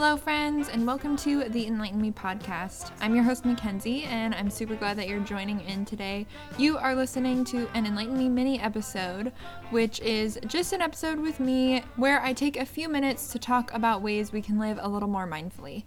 Hello, friends, and welcome to the Enlighten Me podcast. I'm your host, Mackenzie, and I'm super glad that you're joining in today. You are listening to an Enlighten Me mini episode, which is just an episode with me where I take a few minutes to talk about ways we can live a little more mindfully.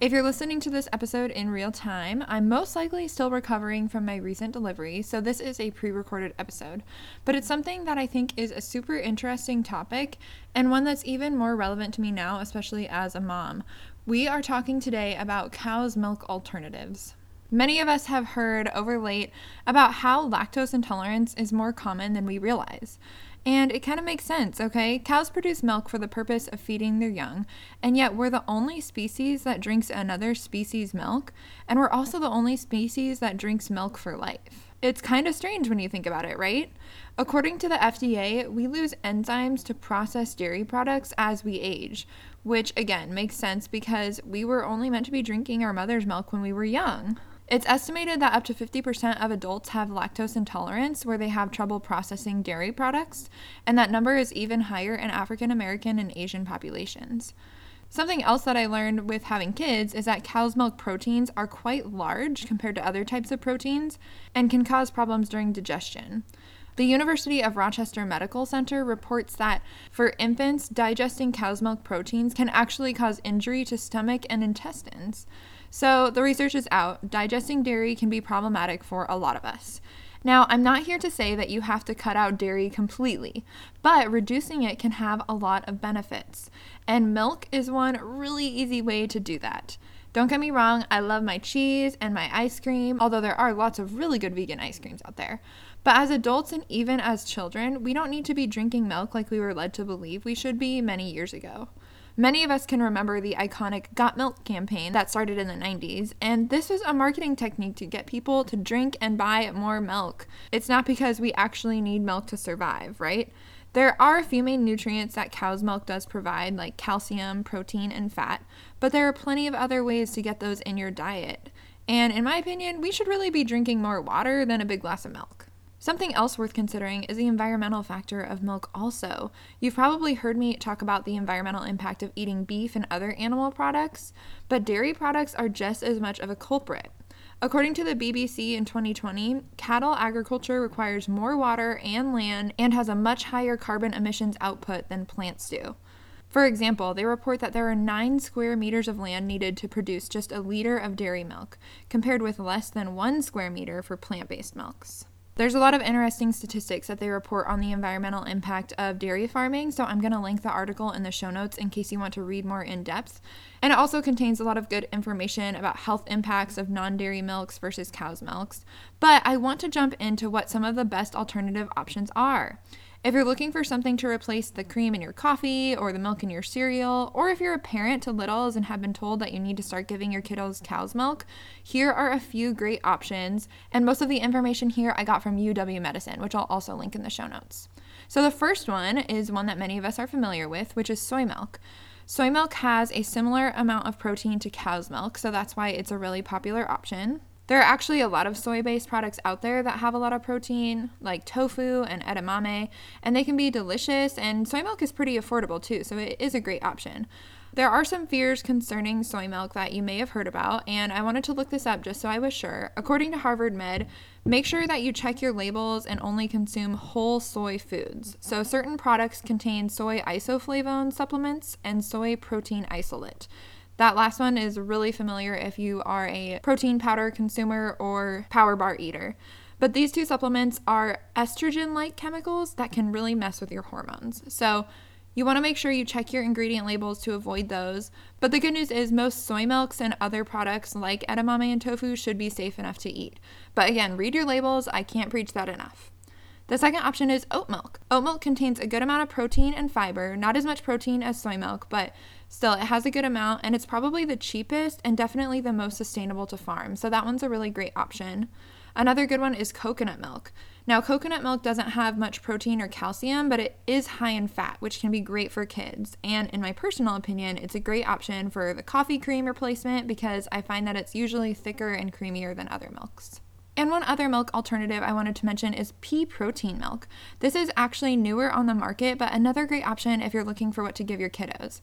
If you're listening to this episode in real time, I'm most likely still recovering from my recent delivery, so this is a pre recorded episode. But it's something that I think is a super interesting topic and one that's even more relevant to me now, especially as a mom. We are talking today about cow's milk alternatives. Many of us have heard over late about how lactose intolerance is more common than we realize. And it kind of makes sense, okay? Cows produce milk for the purpose of feeding their young, and yet we're the only species that drinks another species' milk, and we're also the only species that drinks milk for life. It's kind of strange when you think about it, right? According to the FDA, we lose enzymes to process dairy products as we age, which again makes sense because we were only meant to be drinking our mother's milk when we were young. It's estimated that up to 50% of adults have lactose intolerance, where they have trouble processing dairy products, and that number is even higher in African American and Asian populations. Something else that I learned with having kids is that cow's milk proteins are quite large compared to other types of proteins and can cause problems during digestion. The University of Rochester Medical Center reports that for infants, digesting cow's milk proteins can actually cause injury to stomach and intestines. So the research is out. Digesting dairy can be problematic for a lot of us. Now, I'm not here to say that you have to cut out dairy completely, but reducing it can have a lot of benefits. And milk is one really easy way to do that. Don't get me wrong, I love my cheese and my ice cream, although there are lots of really good vegan ice creams out there. But as adults and even as children, we don't need to be drinking milk like we were led to believe we should be many years ago. Many of us can remember the iconic Got Milk campaign that started in the 90s, and this was a marketing technique to get people to drink and buy more milk. It's not because we actually need milk to survive, right? There are a few main nutrients that cow's milk does provide, like calcium, protein, and fat, but there are plenty of other ways to get those in your diet. And in my opinion, we should really be drinking more water than a big glass of milk. Something else worth considering is the environmental factor of milk, also. You've probably heard me talk about the environmental impact of eating beef and other animal products, but dairy products are just as much of a culprit. According to the BBC in 2020, cattle agriculture requires more water and land and has a much higher carbon emissions output than plants do. For example, they report that there are 9 square meters of land needed to produce just a liter of dairy milk, compared with less than 1 square meter for plant based milks. There's a lot of interesting statistics that they report on the environmental impact of dairy farming, so I'm going to link the article in the show notes in case you want to read more in depth. And it also contains a lot of good information about health impacts of non dairy milks versus cow's milks. But I want to jump into what some of the best alternative options are. If you're looking for something to replace the cream in your coffee or the milk in your cereal, or if you're a parent to littles and have been told that you need to start giving your kiddos cow's milk, here are a few great options. And most of the information here I got from UW Medicine, which I'll also link in the show notes. So the first one is one that many of us are familiar with, which is soy milk. Soy milk has a similar amount of protein to cow's milk, so that's why it's a really popular option. There are actually a lot of soy based products out there that have a lot of protein, like tofu and edamame, and they can be delicious, and soy milk is pretty affordable too, so it is a great option. There are some fears concerning soy milk that you may have heard about, and I wanted to look this up just so I was sure. According to Harvard Med, make sure that you check your labels and only consume whole soy foods. So, certain products contain soy isoflavone supplements and soy protein isolate. That last one is really familiar if you are a protein powder consumer or power bar eater. But these two supplements are estrogen like chemicals that can really mess with your hormones. So, you want to make sure you check your ingredient labels to avoid those. But the good news is, most soy milks and other products like edamame and tofu should be safe enough to eat. But again, read your labels, I can't preach that enough. The second option is oat milk. Oat milk contains a good amount of protein and fiber, not as much protein as soy milk, but still it has a good amount and it's probably the cheapest and definitely the most sustainable to farm. So that one's a really great option. Another good one is coconut milk. Now, coconut milk doesn't have much protein or calcium, but it is high in fat, which can be great for kids. And in my personal opinion, it's a great option for the coffee cream replacement because I find that it's usually thicker and creamier than other milks. And one other milk alternative I wanted to mention is pea protein milk. This is actually newer on the market, but another great option if you're looking for what to give your kiddos.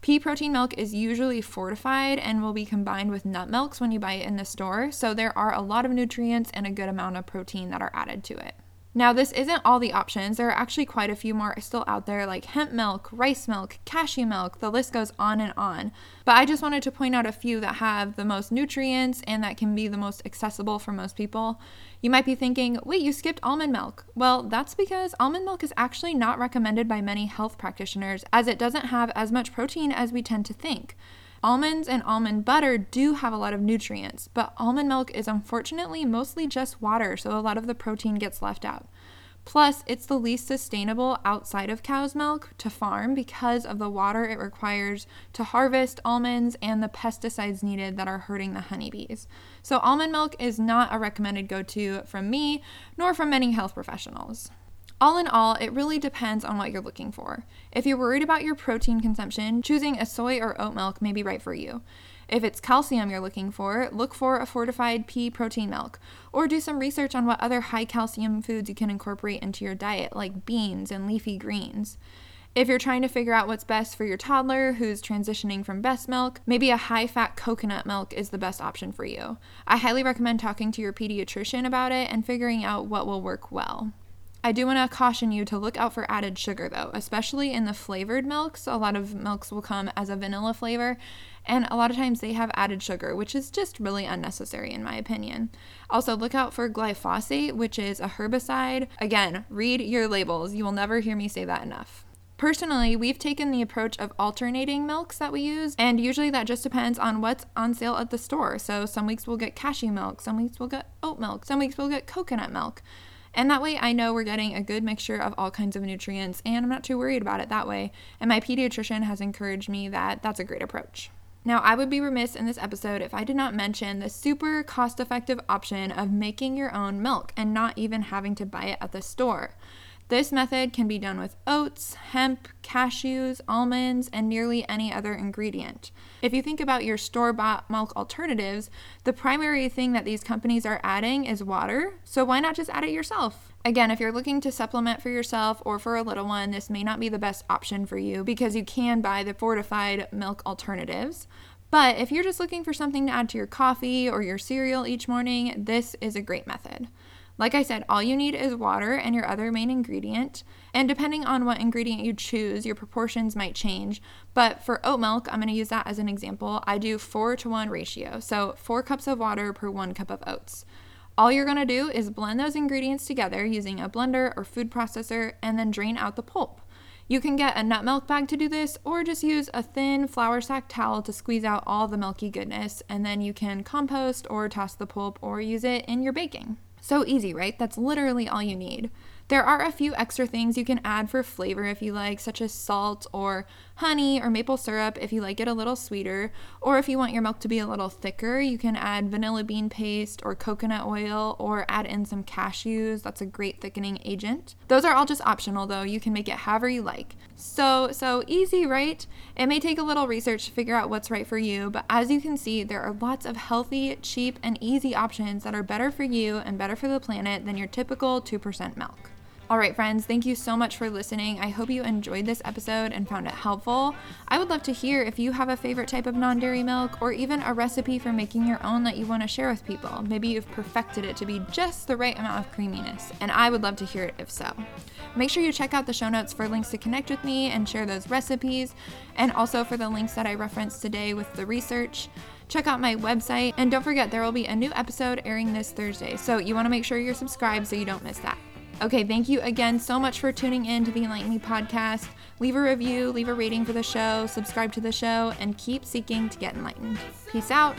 Pea protein milk is usually fortified and will be combined with nut milks when you buy it in the store, so there are a lot of nutrients and a good amount of protein that are added to it. Now, this isn't all the options. There are actually quite a few more still out there, like hemp milk, rice milk, cashew milk, the list goes on and on. But I just wanted to point out a few that have the most nutrients and that can be the most accessible for most people. You might be thinking, wait, you skipped almond milk. Well, that's because almond milk is actually not recommended by many health practitioners, as it doesn't have as much protein as we tend to think. Almonds and almond butter do have a lot of nutrients, but almond milk is unfortunately mostly just water, so a lot of the protein gets left out. Plus, it's the least sustainable outside of cow's milk to farm because of the water it requires to harvest almonds and the pesticides needed that are hurting the honeybees. So, almond milk is not a recommended go to from me nor from many health professionals. All in all, it really depends on what you're looking for. If you're worried about your protein consumption, choosing a soy or oat milk may be right for you. If it's calcium you're looking for, look for a fortified pea protein milk, or do some research on what other high calcium foods you can incorporate into your diet, like beans and leafy greens. If you're trying to figure out what's best for your toddler who's transitioning from breast milk, maybe a high fat coconut milk is the best option for you. I highly recommend talking to your pediatrician about it and figuring out what will work well. I do want to caution you to look out for added sugar though, especially in the flavored milks. A lot of milks will come as a vanilla flavor, and a lot of times they have added sugar, which is just really unnecessary in my opinion. Also, look out for glyphosate, which is a herbicide. Again, read your labels. You will never hear me say that enough. Personally, we've taken the approach of alternating milks that we use, and usually that just depends on what's on sale at the store. So, some weeks we'll get cashew milk, some weeks we'll get oat milk, some weeks we'll get coconut milk. And that way I know we're getting a good mixture of all kinds of nutrients and I'm not too worried about it that way. And my pediatrician has encouraged me that that's a great approach. Now, I would be remiss in this episode if I did not mention the super cost effective option of making your own milk and not even having to buy it at the store. This method can be done with oats, hemp, cashews, almonds, and nearly any other ingredient. If you think about your store bought milk alternatives, the primary thing that these companies are adding is water, so why not just add it yourself? Again, if you're looking to supplement for yourself or for a little one, this may not be the best option for you because you can buy the fortified milk alternatives. But if you're just looking for something to add to your coffee or your cereal each morning, this is a great method. Like I said, all you need is water and your other main ingredient. And depending on what ingredient you choose, your proportions might change. But for oat milk, I'm going to use that as an example. I do 4 to 1 ratio. So 4 cups of water per 1 cup of oats. All you're going to do is blend those ingredients together using a blender or food processor and then drain out the pulp. You can get a nut milk bag to do this, or just use a thin flour sack towel to squeeze out all the milky goodness, and then you can compost or toss the pulp or use it in your baking. So easy, right? That's literally all you need. There are a few extra things you can add for flavor if you like, such as salt or honey or maple syrup if you like it a little sweeter. Or if you want your milk to be a little thicker, you can add vanilla bean paste or coconut oil or add in some cashews. That's a great thickening agent. Those are all just optional though. You can make it however you like. So, so easy, right? It may take a little research to figure out what's right for you, but as you can see, there are lots of healthy, cheap, and easy options that are better for you and better for the planet than your typical 2% milk. All right, friends, thank you so much for listening. I hope you enjoyed this episode and found it helpful. I would love to hear if you have a favorite type of non dairy milk or even a recipe for making your own that you want to share with people. Maybe you've perfected it to be just the right amount of creaminess, and I would love to hear it if so. Make sure you check out the show notes for links to connect with me and share those recipes, and also for the links that I referenced today with the research check out my website. And don't forget, there will be a new episode airing this Thursday. So you want to make sure you're subscribed so you don't miss that. Okay, thank you again so much for tuning in to the Enlighten Me podcast. Leave a review, leave a rating for the show, subscribe to the show, and keep seeking to get enlightened. Peace out.